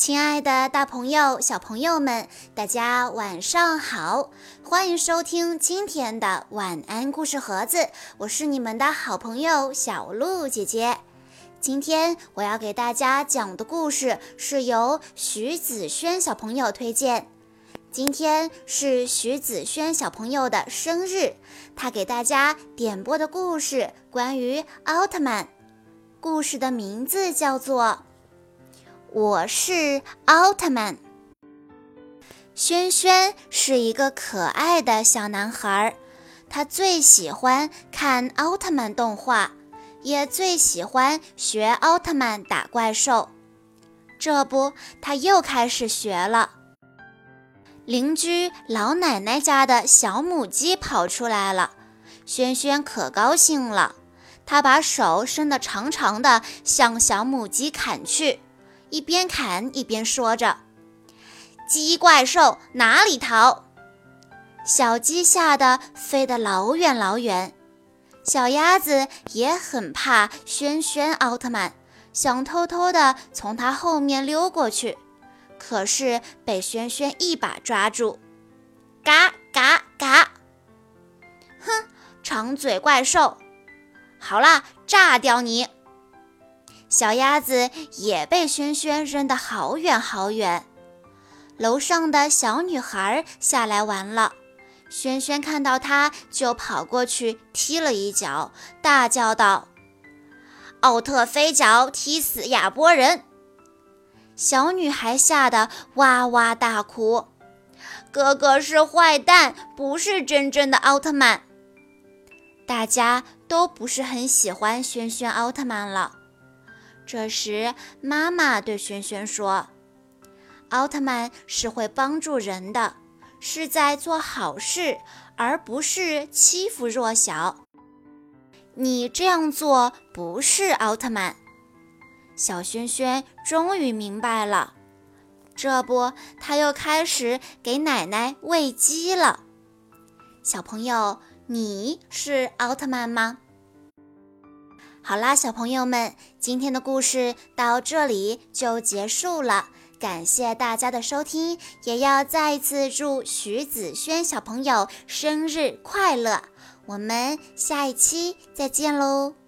亲爱的，大朋友、小朋友们，大家晚上好！欢迎收听今天的晚安故事盒子，我是你们的好朋友小鹿姐姐。今天我要给大家讲的故事是由徐子轩小朋友推荐。今天是徐子轩小朋友的生日，他给大家点播的故事关于奥特曼，故事的名字叫做。我是奥特曼。轩轩是一个可爱的小男孩，他最喜欢看奥特曼动画，也最喜欢学奥特曼打怪兽。这不，他又开始学了。邻居老奶奶家的小母鸡跑出来了，轩轩可高兴了，他把手伸得长长的，向小母鸡砍去。一边砍一边说着：“鸡怪兽哪里逃？”小鸡吓得飞得老远老远。小鸭子也很怕轩轩奥特曼，想偷偷的从他后面溜过去，可是被轩轩一把抓住。嘎嘎嘎！哼，长嘴怪兽，好啦，炸掉你！小鸭子也被轩轩扔得好远好远。楼上的小女孩下来玩了，轩轩看到她就跑过去踢了一脚，大叫道：“奥特飞脚踢死亚波人！”小女孩吓得哇哇大哭：“哥哥是坏蛋，不是真正的奥特曼。”大家都不是很喜欢轩轩奥特曼了。这时，妈妈对轩轩说：“奥特曼是会帮助人的，是在做好事，而不是欺负弱小。你这样做不是奥特曼。”小轩轩终于明白了，这不，他又开始给奶奶喂鸡了。小朋友，你是奥特曼吗？好啦，小朋友们，今天的故事到这里就结束了。感谢大家的收听，也要再一次祝徐子轩小朋友生日快乐。我们下一期再见喽！